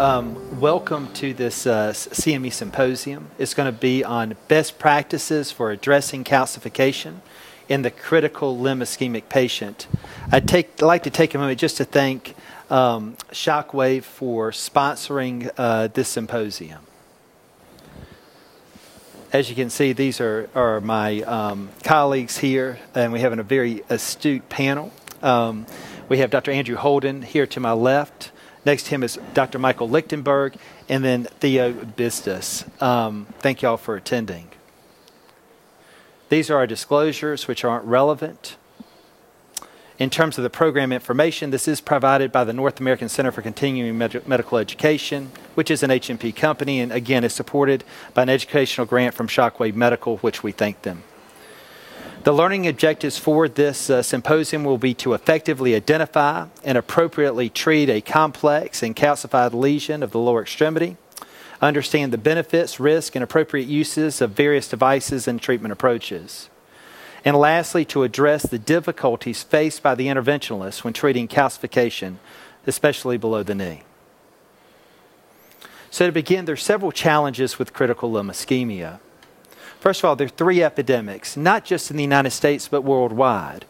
Um, welcome to this uh, CME symposium. It's going to be on best practices for addressing calcification in the critical limb ischemic patient. I'd take, like to take a moment just to thank um, Shockwave for sponsoring uh, this symposium. As you can see, these are, are my um, colleagues here, and we have a very astute panel. Um, we have Dr. Andrew Holden here to my left. Next to him is Dr. Michael Lichtenberg, and then Theo Bisdas. Um, thank you all for attending. These are our disclosures, which aren't relevant. In terms of the program information, this is provided by the North American Center for Continuing Med- Medical Education, which is an HMP company, and again is supported by an educational grant from Shockwave Medical, which we thank them. The learning objectives for this uh, symposium will be to effectively identify and appropriately treat a complex and calcified lesion of the lower extremity, understand the benefits, risk, and appropriate uses of various devices and treatment approaches and lastly, to address the difficulties faced by the interventionalists when treating calcification, especially below the knee. So, to begin, there are several challenges with critical limb ischemia. First of all, there are three epidemics, not just in the United States, but worldwide.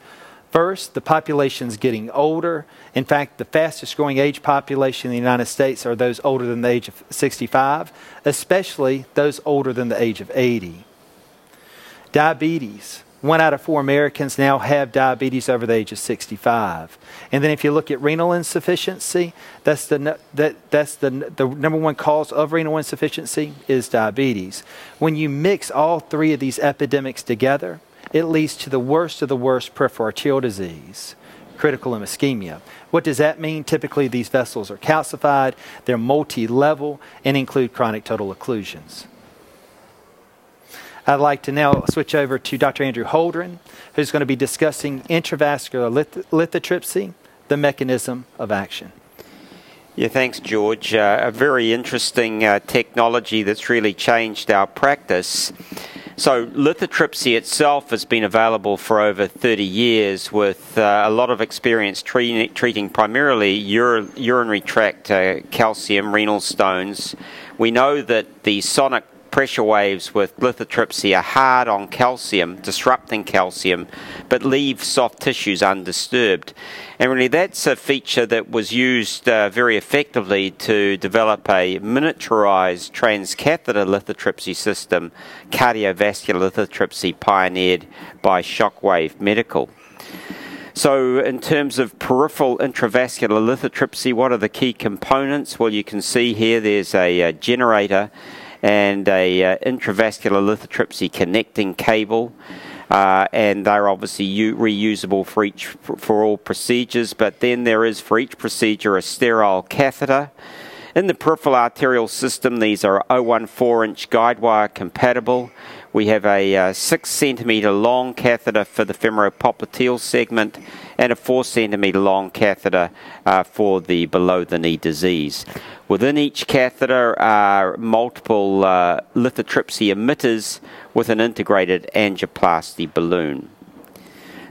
First, the population is getting older. In fact, the fastest growing age population in the United States are those older than the age of 65, especially those older than the age of 80. Diabetes one out of four Americans now have diabetes over the age of 65. And then if you look at renal insufficiency, that's the, that, that's the, the number one cause of renal insufficiency is diabetes. When you mix all three of these epidemics together, it leads to the worst of the worst peripheral arterial disease, critical limb ischemia. What does that mean? Typically, these vessels are calcified, they're multi level, and include chronic total occlusions. I'd like to now switch over to Dr. Andrew Holden, who's going to be discussing intravascular lith- lithotripsy, the mechanism of action. Yeah, thanks, George. Uh, a very interesting uh, technology that's really changed our practice. So, lithotripsy itself has been available for over 30 years with uh, a lot of experience treating, primarily ur- urinary tract uh, calcium, renal stones. We know that the sonic pressure waves with lithotripsy are hard on calcium, disrupting calcium, but leave soft tissues undisturbed. And really, that's a feature that was used uh, very effectively to develop a miniaturized transcatheter lithotripsy system, cardiovascular lithotripsy, pioneered by Shockwave Medical. So, in terms of peripheral intravascular lithotripsy, what are the key components? Well, you can see here there's a, a generator and a uh, intravascular lithotripsy connecting cable. Uh, and they're obviously u- reusable for each for, all procedures. But then there is for each procedure a sterile catheter. In the peripheral arterial system, these are 014 inch guide wire compatible. We have a uh, 6 centimetre long catheter for the femoropopliteal segment and a 4 centimetre long catheter uh, for the below the knee disease. Within each catheter are multiple uh, lithotripsy emitters with an integrated angioplasty balloon.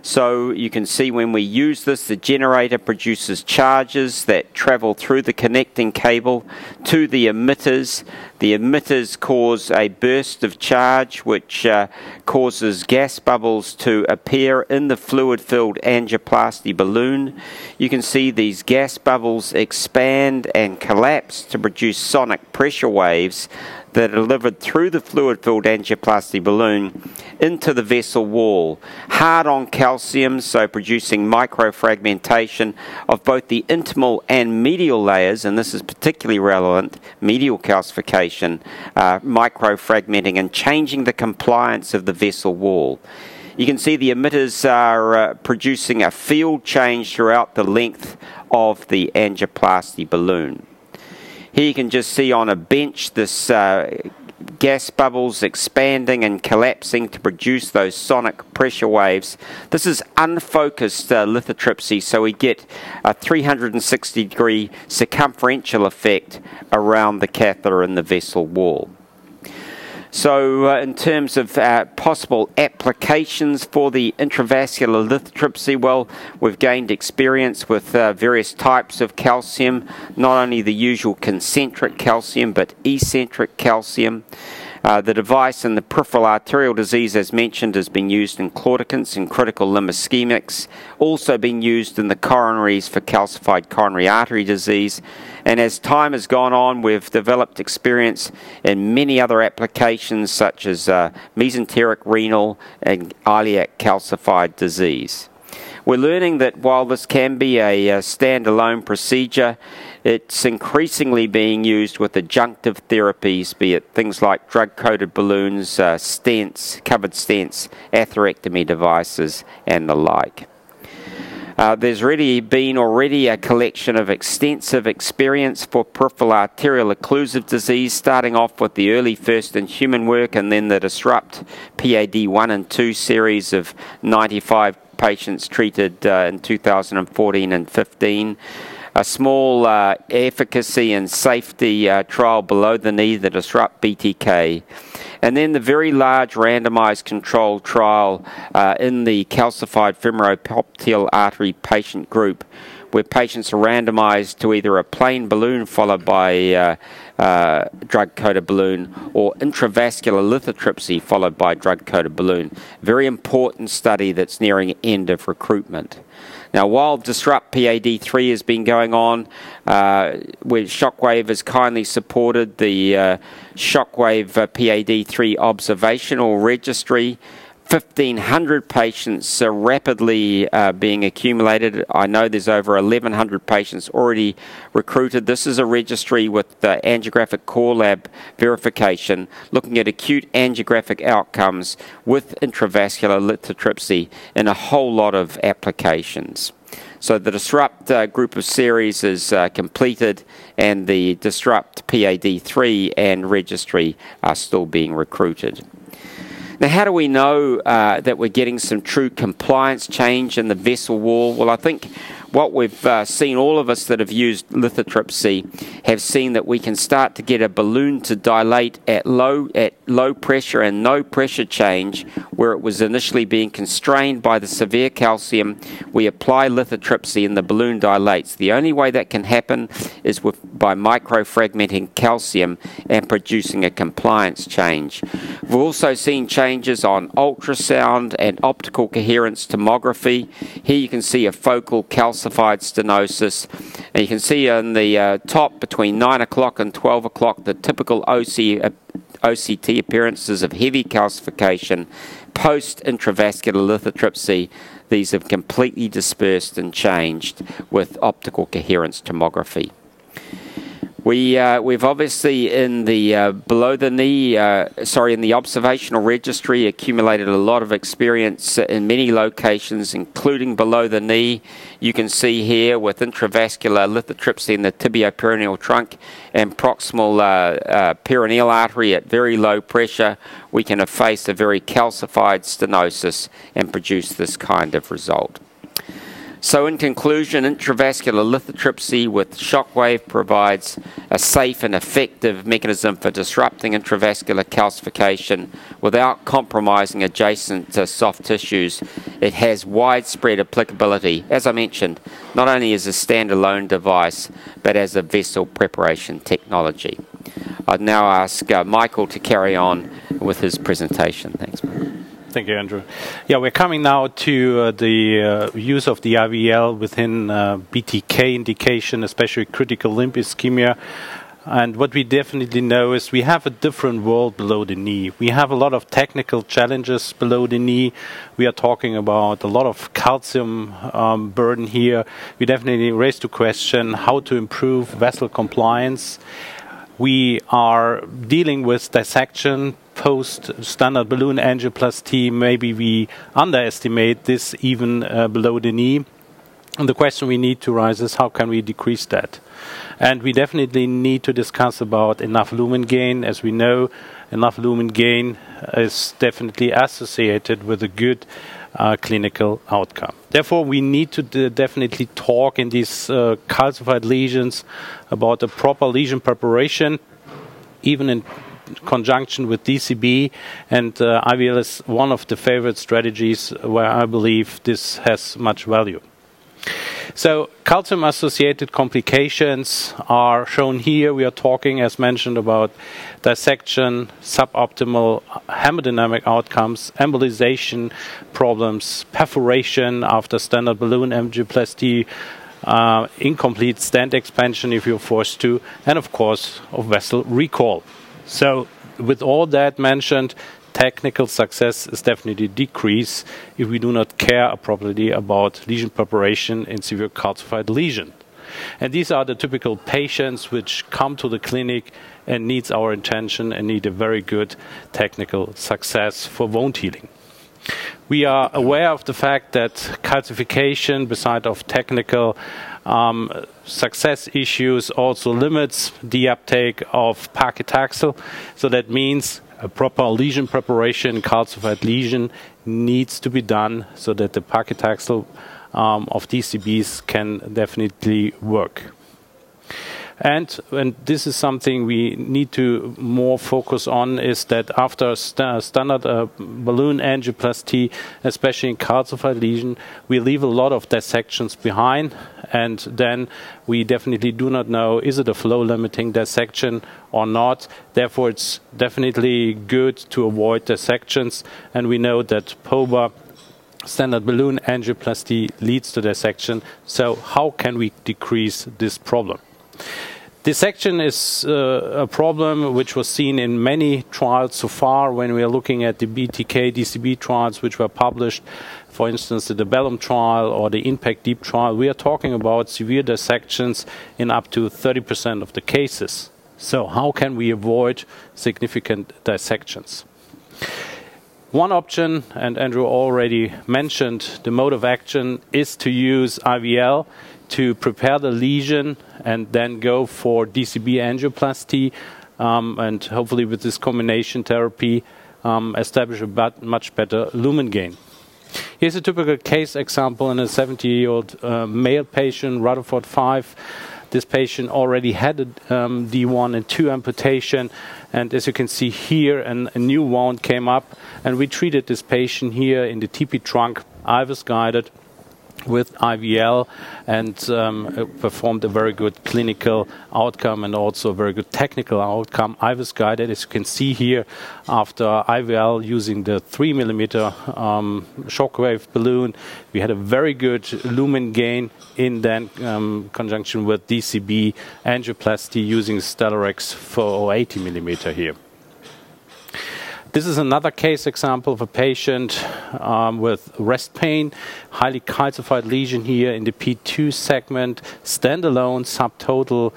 So you can see when we use this, the generator produces charges that travel through the connecting cable to the emitters. The emitters cause a burst of charge which uh, causes gas bubbles to appear in the fluid filled angioplasty balloon. You can see these gas bubbles expand and collapse to produce sonic pressure waves that are delivered through the fluid filled angioplasty balloon into the vessel wall, hard on calcium, so producing microfragmentation of both the intimal and medial layers, and this is particularly relevant, medial calcification, uh, microfragmenting and changing the compliance of the vessel wall. You can see the emitters are uh, producing a field change throughout the length of the angioplasty balloon. Here you can just see on a bench this uh, gas bubbles expanding and collapsing to produce those sonic pressure waves. This is unfocused uh, lithotripsy, so we get a 360 degree circumferential effect around the catheter in the vessel wall. So, uh, in terms of uh, possible applications for the intravascular lithotripsy, well, we've gained experience with uh, various types of calcium, not only the usual concentric calcium, but eccentric calcium. Uh, the device in the peripheral arterial disease, as mentioned, has been used in claudicants and critical limb ischemics, also been used in the coronaries for calcified coronary artery disease. And as time has gone on, we've developed experience in many other applications such as uh, mesenteric renal and iliac calcified disease. We're learning that while this can be a, a standalone procedure, it's increasingly being used with adjunctive therapies, be it things like drug coated balloons, uh, stents, covered stents, atherectomy devices, and the like. Uh, there's really been already a collection of extensive experience for peripheral arterial occlusive disease, starting off with the early first in human work and then the Disrupt PAD 1 and 2 series of 95 patients treated uh, in 2014 and 15 a small uh, efficacy and safety uh, trial below the knee, the Disrupt BTK, and then the very large randomized controlled trial uh, in the calcified femoropopliteal artery patient group, where patients are randomized to either a plain balloon followed by uh, drug coated balloon or intravascular lithotripsy followed by drug coated balloon. Very important study that's nearing end of recruitment. Now, while Disrupt PAD3 has been going on, uh, where Shockwave has kindly supported the uh, Shockwave uh, PAD3 observational registry, 1,500 patients are rapidly uh, being accumulated. I know there's over 1,100 patients already recruited. This is a registry with uh, angiographic core lab verification looking at acute angiographic outcomes with intravascular lithotripsy in a whole lot of applications. So the Disrupt uh, group of series is uh, completed, and the Disrupt PAD3 and registry are still being recruited. Now, how do we know uh, that we're getting some true compliance change in the vessel wall? Well, I think what we've uh, seen, all of us that have used lithotripsy, have seen that we can start to get a balloon to dilate at low at low pressure and no pressure change, where it was initially being constrained by the severe calcium. We apply lithotripsy and the balloon dilates. The only way that can happen is with by microfragmenting calcium and producing a compliance change. We've also seen changes on ultrasound and optical coherence tomography. Here you can see a focal calcium calcified stenosis. And you can see on the uh, top between 9 o'clock and 12 o'clock the typical OC, uh, OCT appearances of heavy calcification post intravascular lithotripsy. These have completely dispersed and changed with optical coherence tomography. We, uh, we've obviously in the uh, below the knee, uh, sorry, in the observational registry, accumulated a lot of experience in many locations, including below the knee. You can see here with intravascular lithotripsy in the tibioperoneal trunk and proximal uh, uh, peroneal artery at very low pressure, we can efface a very calcified stenosis and produce this kind of result. So, in conclusion, intravascular lithotripsy with shockwave provides a safe and effective mechanism for disrupting intravascular calcification without compromising adjacent uh, soft tissues. It has widespread applicability, as I mentioned, not only as a standalone device, but as a vessel preparation technology. I'd now ask uh, Michael to carry on with his presentation. Thanks. Thank you, Andrew. Yeah, we're coming now to uh, the uh, use of the IVL within uh, BTK indication, especially critical limb ischemia. And what we definitely know is we have a different world below the knee. We have a lot of technical challenges below the knee. We are talking about a lot of calcium um, burden here. We definitely raise the question how to improve vessel compliance. We are dealing with dissection post standard balloon angioplasty, maybe we underestimate this even uh, below the knee. And the question we need to raise is how can we decrease that? And we definitely need to discuss about enough lumen gain. As we know, enough lumen gain is definitely associated with a good uh, clinical outcome. Therefore, we need to definitely talk in these uh, calcified lesions about a proper lesion preparation, even in conjunction with DCB, and uh, IVL is one of the favorite strategies where I believe this has much value. So calcium associated complications are shown here. We are talking, as mentioned, about dissection, suboptimal hemodynamic outcomes, embolization problems, perforation after standard balloon angioplasty, uh, incomplete stent expansion if you're forced to, and of course, of vessel recall. So, with all that mentioned, technical success is definitely decrease if we do not care appropriately about lesion preparation in severe calcified lesion. And these are the typical patients which come to the clinic and needs our attention and need a very good technical success for wound healing. We are aware of the fact that calcification, beside of technical um, success issues, also limits the uptake of paclitaxel. So that means a proper lesion preparation, calcified lesion, needs to be done so that the paclitaxel um, of DCBs can definitely work. And, and this is something we need to more focus on is that after st standard uh, balloon angioplasty, especially in calcified lesion, we leave a lot of dissections behind. And then we definitely do not know is it a flow limiting dissection or not. Therefore, it's definitely good to avoid dissections. And we know that POBA standard balloon angioplasty leads to dissection. So, how can we decrease this problem? Dissection is uh, a problem which was seen in many trials so far when we are looking at the BTK DCB trials which were published, for instance, the Debellum trial or the IN.PACT DEEP trial. We are talking about severe dissections in up to 30% of the cases. So, how can we avoid significant dissections? One option, and Andrew already mentioned the mode of action, is to use IVL to prepare the lesion and then go for DCB angioplasty, um, and hopefully with this combination therapy, um, establish a much better lumen gain. Here's a typical case example in a 70-year-old uh, male patient, Rutherford 5. This patient already had a um, D1 and 2 amputation, and as you can see here, an, a new wound came up, and we treated this patient here in the TP trunk, IVUS guided, with IVL and um, performed a very good clinical outcome and also a very good technical outcome. IVUS guided, as you can see here, after IVL using the 3 millimeter um, shockwave balloon. We had a very good lumen gain in then um, conjunction with DCB angioplasty using Stellarex for 80 millimeter here. This is another case example of a patient um, with rest pain, highly calcified lesion here in the P2 segment, standalone subtotal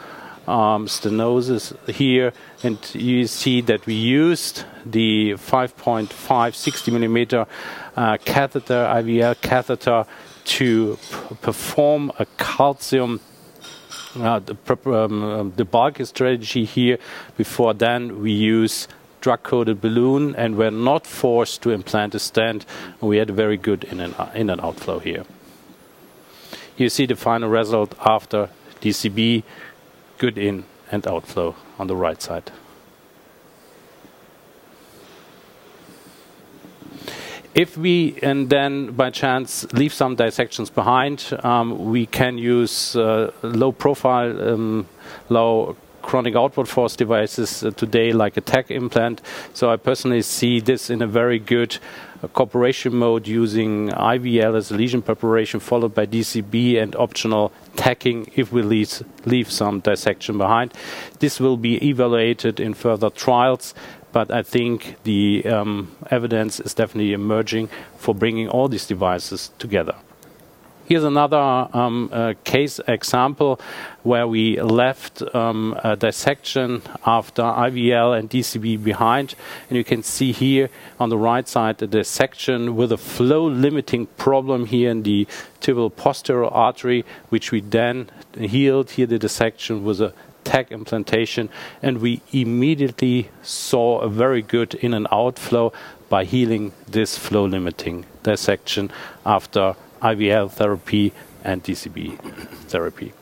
um, stenosis here, and you see that we used the 5.5 60 millimeter uh, catheter, IVL catheter, to perform a calcium uh, the, um, the bulk strategy here. Before then, we use drug-coated balloon and were not forced to implant a stent. We had a very good in and, in and outflow here. You see the final result after DCB, good in and outflow on the right side. If we and then by chance leave some dissections behind, um, we can use uh, low profile, um, low chronic outward force devices uh, today, like a Tack implant. So I personally see this in a very good uh, cooperation mode using IVL as a lesion preparation, followed by DCB and optional tacking if we leave, leave some dissection behind. This will be evaluated in further trials but I think the um, evidence is definitely emerging for bringing all these devices together. Here's another um, uh, case example where we left um, a dissection after IVL and DCB behind. And you can see here on the right side the dissection with a flow limiting problem here in the tibial posterior artery, which we then healed. Here the dissection with a Tack implantation, and we immediately saw a very good in and outflow by healing this flow limiting dissection after IVL therapy and DCB therapy.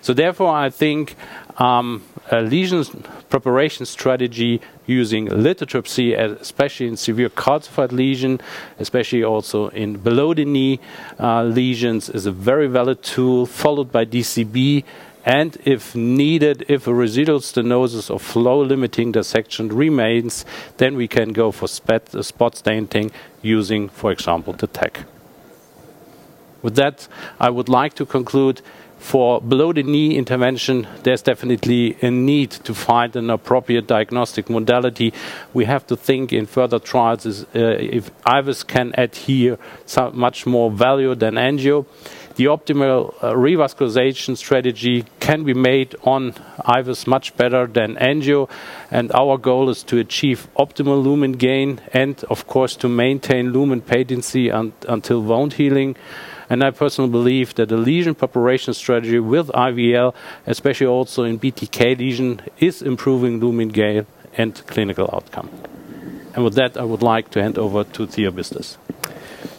So therefore, I think um, a lesion preparation strategy using lithotripsy, especially in severe calcified lesion, especially also in below the knee uh, lesions, is a very valid tool, followed by DCB. And if needed, if a residual stenosis or flow limiting dissection remains, then we can go for spot stenting using, for example, the TEC. With that, I would like to conclude for below the knee intervention, there's definitely a need to find an appropriate diagnostic modality. We have to think in further trials is, uh, if IVUS can add here much more value than angio. The optimal uh, revascularization strategy can be made on IVUS much better than angio, and our goal is to achieve optimal lumen gain and, of course, to maintain lumen patency un until wound healing. And I personally believe that the lesion preparation strategy with IVL, especially also in BTK lesion, is improving lumen gain and clinical outcome. And with that, I would like to hand over to Theo Bisdas.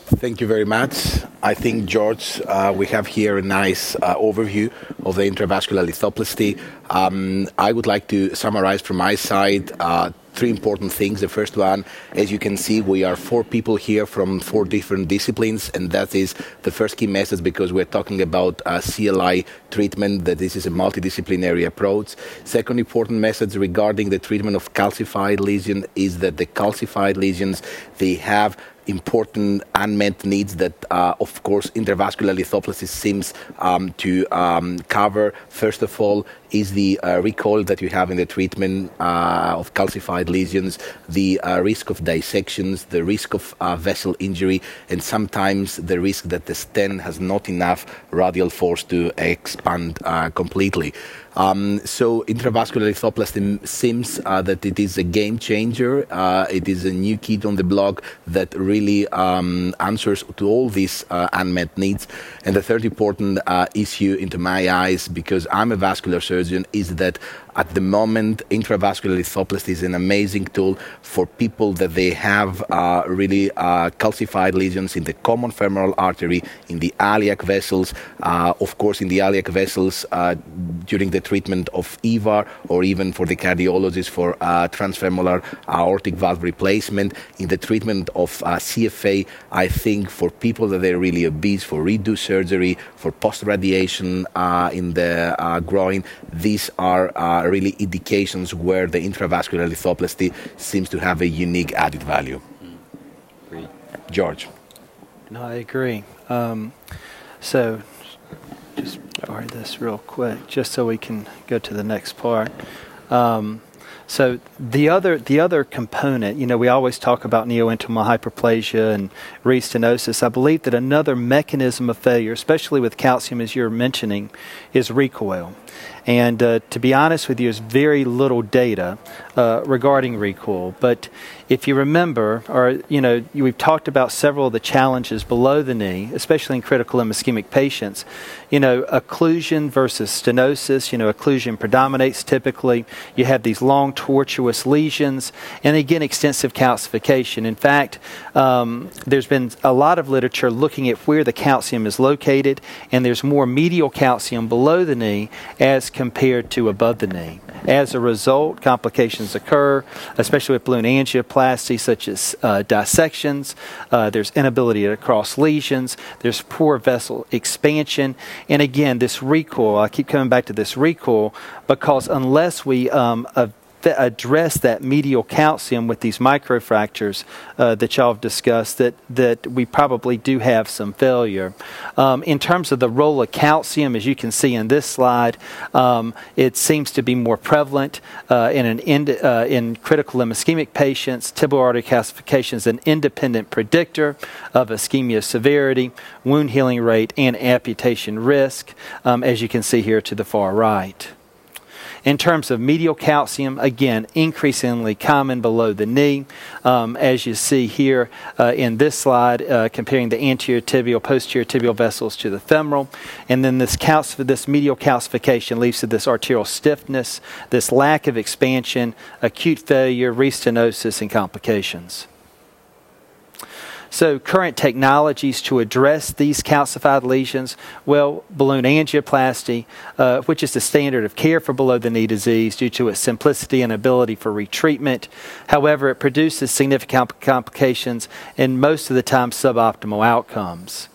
Thank you very much. I think, George, uh, we have here a nice uh, overview of the intravascular lithoplasty. Um, I would like to summarize from my side uh, three important things. The first one, as you can see, we are four people here from four different disciplines, and that is the first key message because we're talking about CLI treatment, that this is a multidisciplinary approach. Second important message regarding the treatment of calcified lesion is that the calcified lesions, they have important unmet needs that, uh, of course, intravascular lithoplasty seems um, to um, cover. First of all, is the uh, recall that you have in the treatment uh, of calcified lesions, the uh, risk of dissections, the risk of uh, vessel injury, and sometimes the risk that the stent has not enough radial force to expand uh, completely. Um, so intravascular lithoplasty seems uh, that it is a game changer. It is a new kid on the block that really um, answers to all these unmet needs. And the third important issue, into my eyes, because I'm a vascular surgeon, surgeon is that at the moment, intravascular lithoplasty is an amazing tool for people that they have uh, really uh, calcified lesions in the common femoral artery, in the iliac vessels, uh, of course, in the iliac vessels uh, during the treatment of EVAR, or even for the cardiologist for uh, transfemoral aortic valve replacement. In the treatment of uh, CFA, I think for people that are really obese, for redo surgery, for post radiation in the groin, these are really indications where the intravascular lithoplasty seems to have a unique added value. George. No, I agree. Um, so, just write this real quick, just so we can go to the next part. Um, so the other the other component, you know, we always talk about neointimal hyperplasia and restenosis. I believe that another mechanism of failure, especially with calcium, as you're mentioning, is recoil. And uh, to be honest with you, there's very little data uh, regarding recoil. But if you remember, or you know, we've talked about several of the challenges below the knee, especially in critical limb ischemic patients. You know, occlusion versus stenosis. You know, occlusion predominates typically. You have these long, tortuous lesions, and again, extensive calcification. In fact, um, there's been a lot of literature looking at where the calcium is located, and there's more medial calcium below the knee as compared to above the knee. As a result, complications occur, especially with balloon angioplasty, such as uh, dissections. Uh, there's inability to cross lesions. There's poor vessel expansion. And again, this recoil, I keep coming back to this recoil because unless we um, address that medial calcium with these microfractures uh, that y'all have discussed, that, that we probably do have some failure. Um, in terms of the role of calcium, as you can see in this slide, um, it seems to be more prevalent uh, in, an ind- uh, in critical limb ischemic patients. Tibial artery calcification is an independent predictor of ischemia severity, wound healing rate, and amputation risk, um, as you can see here to the far right. In terms of medial calcium, again, increasingly common below the knee, um, as you see here uh, in this slide, uh, comparing the anterior tibial, posterior tibial vessels to the femoral. And then this, this medial calcification leads to this arterial stiffness, this lack of expansion, acute failure, restenosis, and complications. So, current technologies to address these calcified lesions, well, balloon angioplasty, uh, which is the standard of care for below the knee disease due to its simplicity and ability for retreatment. However, it produces significant complications and most of the time suboptimal outcomes.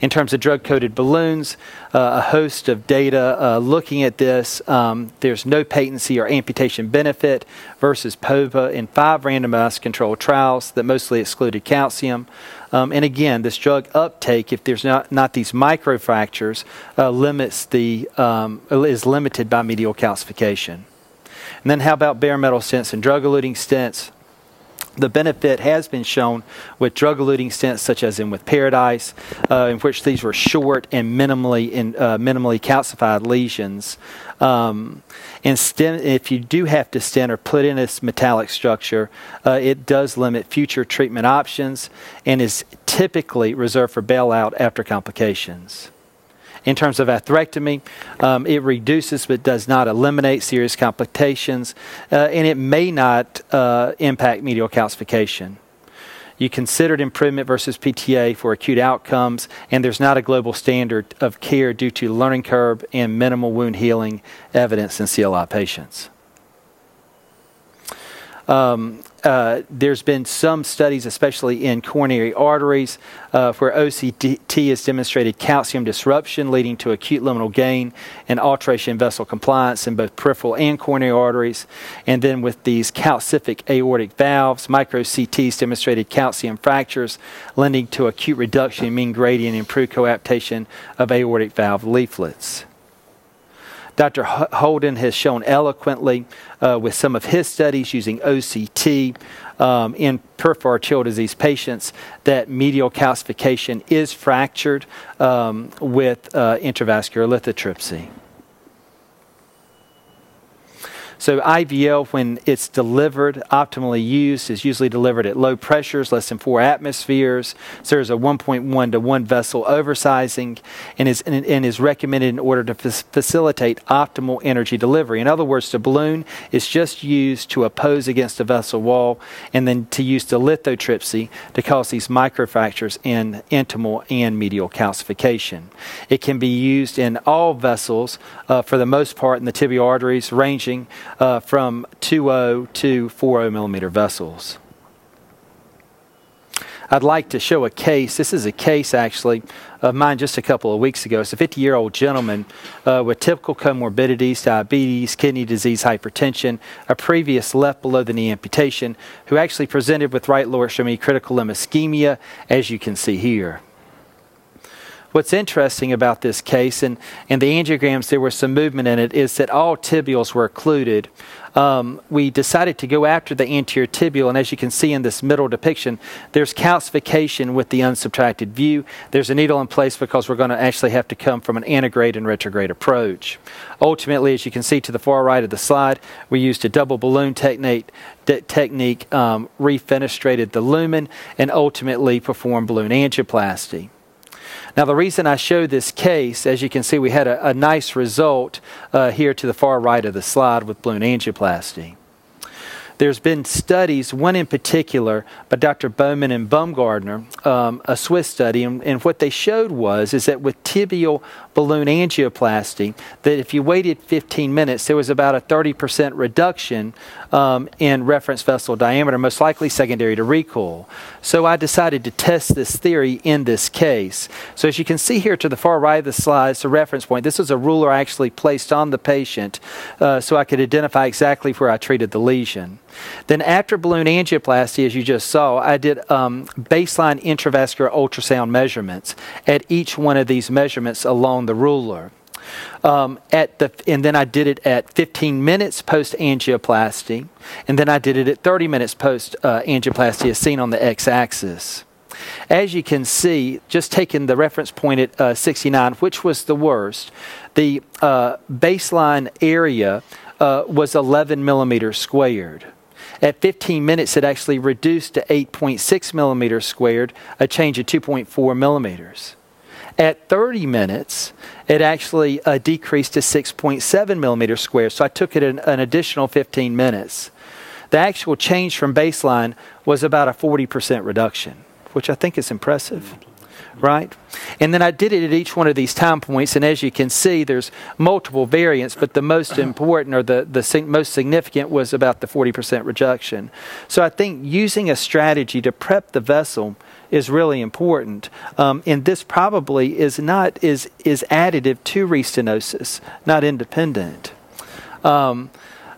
In terms of drug coated balloons, uh, a host of data uh, looking at this. Um, there's no patency or amputation benefit versus POBA in five randomized controlled trials that mostly excluded calcium. Um, and again, this drug uptake, if there's not, not these microfractures, uh, limits the, um, is limited by medial calcification. And then how about bare metal stents and drug eluting stents? The benefit has been shown with drug eluting stents, such as in with Paradise, uh, in which these were short and minimally in, uh, minimally calcified lesions. Um, and stent, if you do have to stent or put in this metallic structure, uh, it does limit future treatment options and is typically reserved for bailout after complications. In terms of atherectomy, um, it reduces but does not eliminate serious complications, uh, and it may not uh, impact medial calcification. You considered improvement versus PTA for acute outcomes, and there's not a global standard of care due to learning curve and minimal wound healing evidence in CLI patients. Um, uh, there's been some studies, especially in coronary arteries, uh, where OCT has demonstrated calcium disruption leading to acute luminal gain and alteration in vessel compliance in both peripheral and coronary arteries. And then with these calcific aortic valves, micro CTs demonstrated calcium fractures, lending to acute reduction in mean gradient and improved coaptation of aortic valve leaflets. Dr. Holden has shown eloquently uh, with some of his studies using OCT um, in peripheral arterial disease patients that medial calcification is fractured um, with uh, intravascular lithotripsy. So IVL, when it's delivered, optimally used, is usually delivered at low pressures, less than four atmospheres. So there's a 1.1 to 1 vessel oversizing and is, and, and is recommended in order to f- facilitate optimal energy delivery. In other words, the balloon is just used to oppose against a vessel wall and then to use the lithotripsy to cause these microfractures in intimal and medial calcification. It can be used in all vessels, uh, for the most part in the tibial arteries, ranging uh, from 2.0 to 4.0 millimeter vessels. I'd like to show a case. This is a case actually of mine just a couple of weeks ago. It's a 50 year old gentleman uh, with typical comorbidities, diabetes, kidney disease, hypertension, a previous left below the knee amputation, who actually presented with right lower extremity critical limb ischemia, as you can see here. What's interesting about this case, and, and the angiograms, there was some movement in it, is that all tibials were occluded. Um, we decided to go after the anterior tibial, and as you can see in this middle depiction, there's calcification with the unsubtracted view. There's a needle in place because we're going to actually have to come from an antegrade and retrograde approach. Ultimately, as you can see to the far right of the slide, we used a double balloon technique, technique um, refenestrated the lumen, and ultimately performed balloon angioplasty. Now, the reason I show this case, as you can see, we had a, a nice result uh, here to the far right of the slide with balloon angioplasty. There's been studies, one in particular by Dr. Baumann and Baumgartner, um, a Swiss study, and, and, what they showed was is that with tibial balloon angioplasty, that if you waited 15 minutes, there was about a 30% reduction um, in reference vessel diameter, most likely secondary to recoil. So I decided to test this theory in this case. So as you can see here to the far right of the slide, it's a reference point. This is a ruler I actually placed on the patient uh, so I could identify exactly where I treated the lesion. Then, after balloon angioplasty, as you just saw, I did um, baseline intravascular ultrasound measurements at each one of these measurements along the ruler. Um, at the, and then I did it at 15 minutes post angioplasty, and then I did it at 30 minutes post uh, angioplasty, as seen on the x axis. As you can see, just taking the reference point at uh, 69, which was the worst, the uh, baseline area uh, was 11 millimeters squared. At 15 minutes, it actually reduced to 8.6 millimeters squared, a change of 2.4 millimeters. At 30 minutes, it actually uh, decreased to 6.7 millimeters squared, so I took it an, an additional 15 minutes. The actual change from baseline was about a 40% reduction which I think is impressive right? And then I did it at each one of these time points, and as you can see, there's multiple variants, but the most important or the, the most significant was about the 40% rejection. So I think using a strategy to prep the vessel is really important, um, and this probably is not is is additive to restenosis, not independent. Um,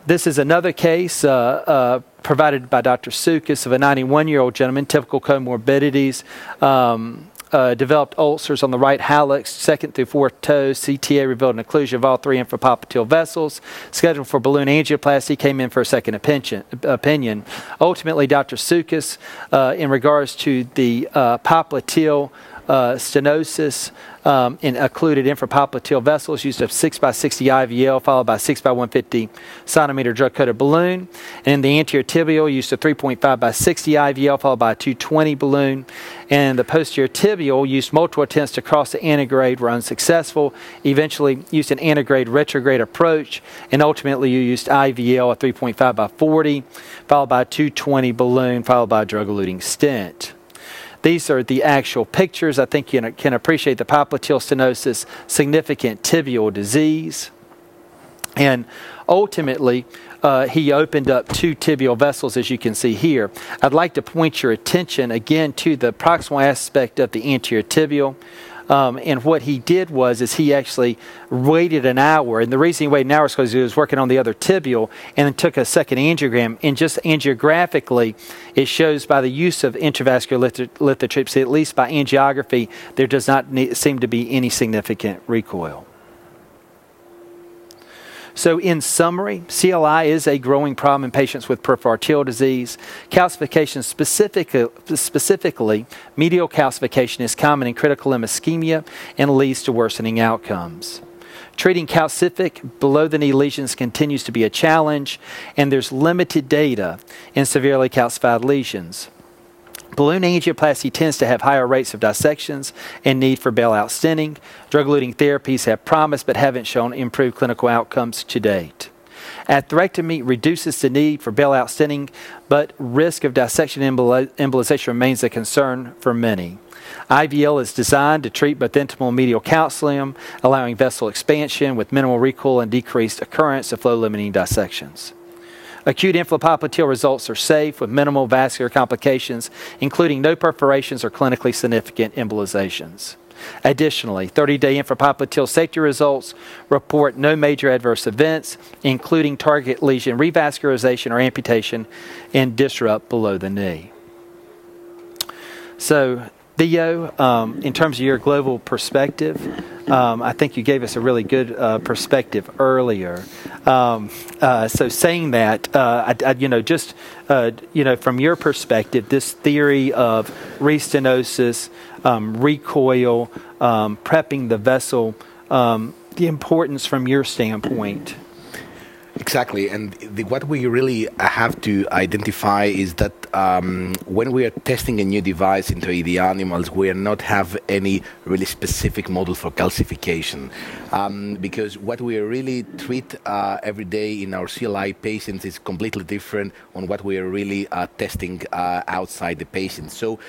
this is another case uh, uh, provided by Dr. Sukas of a 91 year old gentleman, typical comorbidities. Um, uh, developed ulcers on the right hallux, second through fourth toes. CTA revealed an occlusion of all three infrapopliteal vessels. Scheduled for balloon angioplasty, came in for a second opinion. Ultimately, Dr. Sukas, uh, in regards to the uh, popliteal uh, stenosis um, in occluded infrapopliteal vessels used a 6 by 60 IVL followed by 6 by 150 centimeter drug coated balloon. And in the anterior tibial used a 3.5 by 60 IVL followed by a 220 balloon. And the posterior tibial used multiple attempts to cross the antegrade were unsuccessful. Eventually used an antegrade retrograde approach and ultimately you used IVL a 3.5 by 40 followed by a 220 balloon followed by a drug eluting stent. These are the actual pictures. I think you can appreciate the popliteal stenosis, significant tibial disease. And ultimately, uh, he opened up two tibial vessels, as you can see here. I'd like to point your attention again to the proximal aspect of the anterior tibial. Um, and what he did was is he actually waited an hour. And the reason he waited an hour is because he was working on the other tibial and then took a second angiogram. And just angiographically, it shows by the use of intravascular lithotripsy, at least by angiography, there does not seem to be any significant recoil. So, in summary, CLI is a growing problem in patients with peripheral arterial disease. Calcification, specific, specifically, medial calcification, is common in critical limb ischemia and leads to worsening outcomes. Treating calcific below the knee lesions continues to be a challenge, and there's limited data in severely calcified lesions. Balloon angioplasty tends to have higher rates of dissections and need for bailout stenting. Drug eluting therapies have promised but haven't shown improved clinical outcomes to date. Atherectomy reduces the need for bailout stenting, but risk of dissection embolization remains a concern for many. IVL is designed to treat both intimal medial calcium, allowing vessel expansion with minimal recoil and decreased occurrence of flow limiting dissections. Acute infrapopliteal results are safe with minimal vascular complications, including no perforations or clinically significant embolizations. Additionally, 30 day infrapopliteal safety results report no major adverse events, including target lesion revascularization or amputation and disrupt below the knee. So, Theo, um, in terms of your global perspective, um, I think you gave us a really good uh, perspective earlier. Um, uh, so, saying that, uh, I, I, you know, just uh, you know, from your perspective, this theory of restenosis, um, recoil, um, prepping the vessel, um, the importance from your standpoint. Exactly, and the, what we really have to identify is that um, when we are testing a new device into the animals, we are not have any really specific model for calcification, um, because what we really treat uh, every day in our CLI patients is completely different on what we are really uh, testing uh, outside the patient. So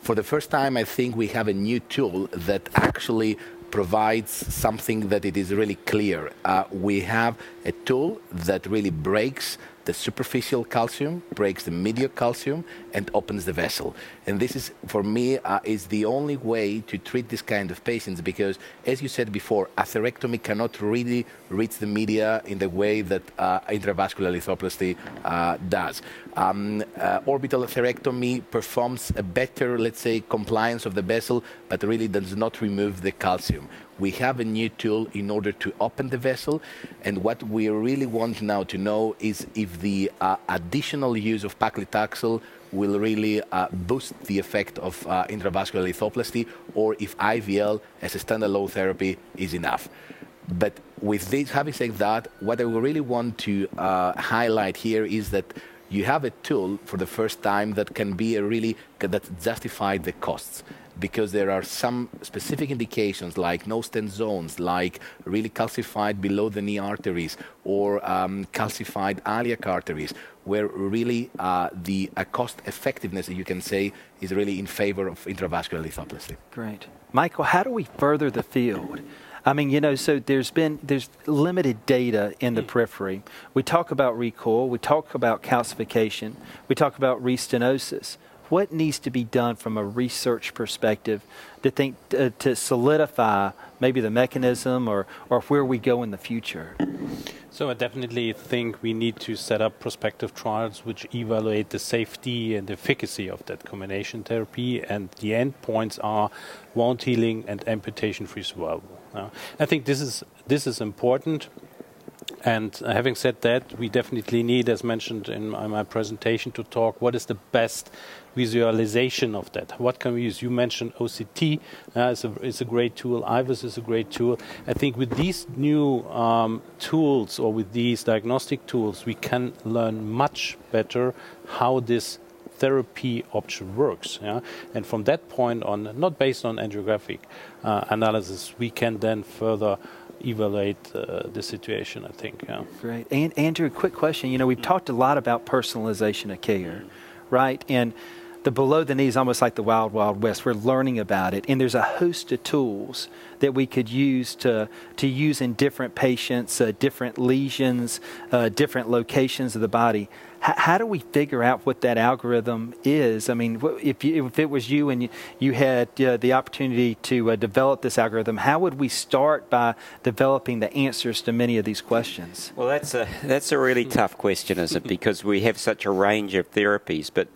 for the first time, I think we have a new tool that actually provides something that it is really clear. Uh, we have a tool that really breaks the superficial calcium, breaks the medial calcium, and opens the vessel. And this is, for me, uh, is the only way to treat this kind of patients because, as you said before, atherectomy cannot really reach the media in the way that uh, intravascular lithoplasty uh, does. Um, uh, orbital atherectomy performs a better, let's say, compliance of the vessel, but really does not remove the calcium we have a new tool in order to open the vessel. And what we really want now to know is if the uh, additional use of paclitaxel will really uh, boost the effect of uh, intravascular lithoplasty or if IVL as a standalone therapy is enough. But with this, having said that, what I really want to uh, highlight here is that you have a tool for the first time that can be a really that justify the costs because there are some specific indications like no stent zones, like really calcified below the knee arteries or um, calcified iliac arteries, where really uh, the uh, cost effectiveness, you can say, is really in favor of intravascular lithoplasty. Great. Michael, how do we further the field? I mean, you know, so there's been there's limited data in the periphery. We talk about recoil, we talk about calcification, we talk about restenosis. What needs to be done from a research perspective to think uh, to solidify maybe the mechanism or or where we go in the future? So I definitely think we need to set up prospective trials which evaluate the safety and efficacy of that combination therapy, and the endpoints are wound healing and amputation-free survival. I think this is this is important. And having said that, we definitely need, as mentioned in my, my, presentation, to talk what is the best visualization of that. What can we use? You mentioned OCT uh, is, a, is a great tool. IVUS is a great tool. I think with these new um, tools or with these diagnostic tools, we can learn much better how this therapy option works. Yeah? And from that point on, not based on angiographic uh, analysis, we can then further evaluate uh, the situation, I think. Yeah. Great. And Andrew, quick question. You know, we've talked a lot about personalization of care, right? And the below the knee is almost like the wild, wild west. We're learning about it, and there's a host of tools that we could use to to use in different patients, uh, different lesions, uh, different locations of the body. H- how do we figure out what that algorithm is? I mean, if you, if it was you and you, you had uh, the opportunity to uh, develop this algorithm, how would we start by developing the answers to many of these questions? Well, that's a that's a really tough question, isn't it? Because we have such a range of therapies, but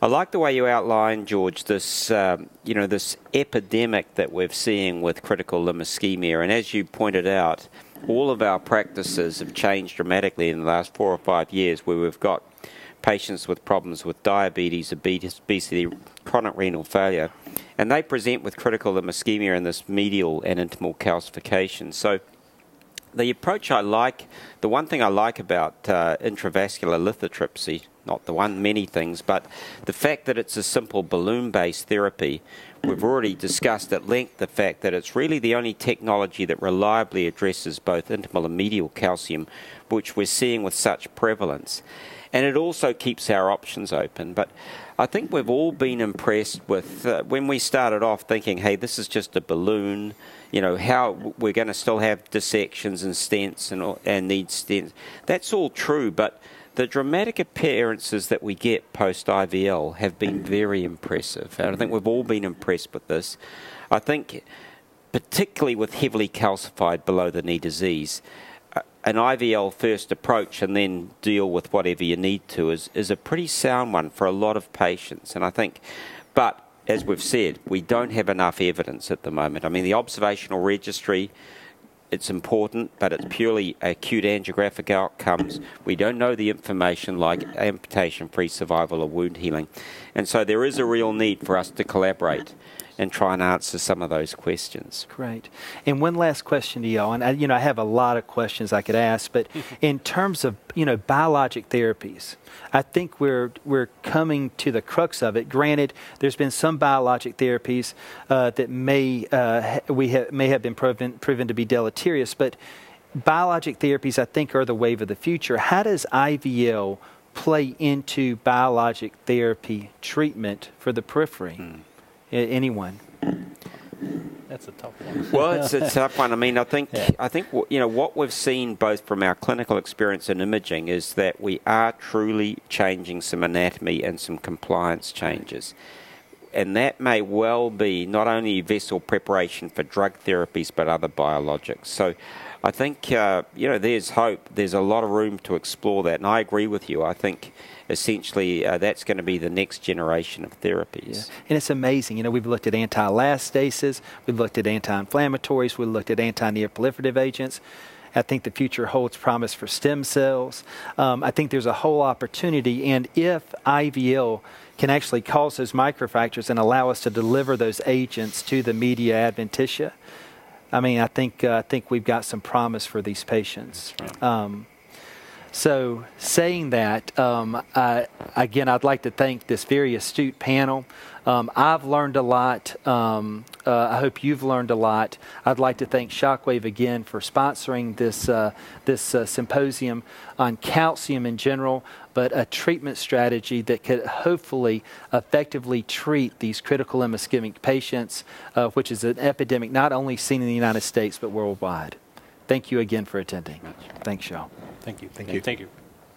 I like the way you outline, George, this um, you know this epidemic that we're seeing with critical limb ischemia, and as you pointed out, all of our practices have changed dramatically in the last four or five years, where we've got patients with problems with diabetes, obesity, chronic renal failure, and they present with critical limb ischemia and this medial and intimal calcification. So the approach I like, the one thing I like about uh, intravascular lithotripsy, not the one, many things, but the fact that it's a simple balloon based therapy. We've already discussed at length the fact that it's really the only technology that reliably addresses both intimal and medial calcium, which we're seeing with such prevalence. And it also keeps our options open. But I think we've all been impressed with uh, when we started off thinking, hey, this is just a balloon you know, how we're going to still have dissections and stents and, and need stents. That's all true, but the dramatic appearances that we get post IVL have been very impressive. And I think we've all been impressed with this. I think, particularly with heavily calcified below the knee disease, uh, an IVL first approach and then deal with whatever you need to is, is a pretty sound one for a lot of patients. And I think, but as we've said, we don't have enough evidence at the moment. I mean, the observational registry, it's important, but it's purely acute angiographic outcomes. We don't know the information like amputation free survival or wound healing. And so there is a real need for us to collaborate and try and answer some of those questions. Great. And one last question to y'all, and I, you know I have a lot of questions I could ask, but in terms of you know biologic therapies, I think we're we're coming to the crux of it. Granted, there's been some biologic therapies uh, that may uh, we ha- may have been proven proven to be deleterious, but biologic therapies I think are the wave of the future. How does IVL play into biologic therapy treatment for the periphery? Hmm anyone? That's a tough one. well, it's a tough one. I mean, I think yeah. I think you know what we've seen both from our clinical experience and imaging is that we are truly changing some anatomy and some compliance changes. And that may well be not only vessel preparation for drug therapies but other biologics. So I think, uh, you know, there's hope. There's a lot of room to explore that. And I agree with you. I think essentially uh, that's going to be the next generation of therapies. Yeah. And it's amazing. You know, we've looked at anti-elastases, we've looked at anti-inflammatories, we've looked at anti-neoproliferative agents. I think the future holds promise for stem cells. Um, I think there's a whole opportunity, and if IVL can actually cause those microfractures and allow us to deliver those agents to the media adventitia, I mean, I think uh, I think we've got some promise for these patients. Um, So, saying that, um, I, again, I'd like to thank this very astute panel. Um, I've learned a lot. Um, uh, I hope you've learned a lot. I'd like to thank Shockwave again for sponsoring this uh, this uh, symposium on calcium in general, but a treatment strategy that could hopefully effectively treat these critical ischemic patients, uh, which is an epidemic not only seen in the United States but worldwide. Thank you again for attending. Thanks, y'all. Thank you. Thank you. Thank you.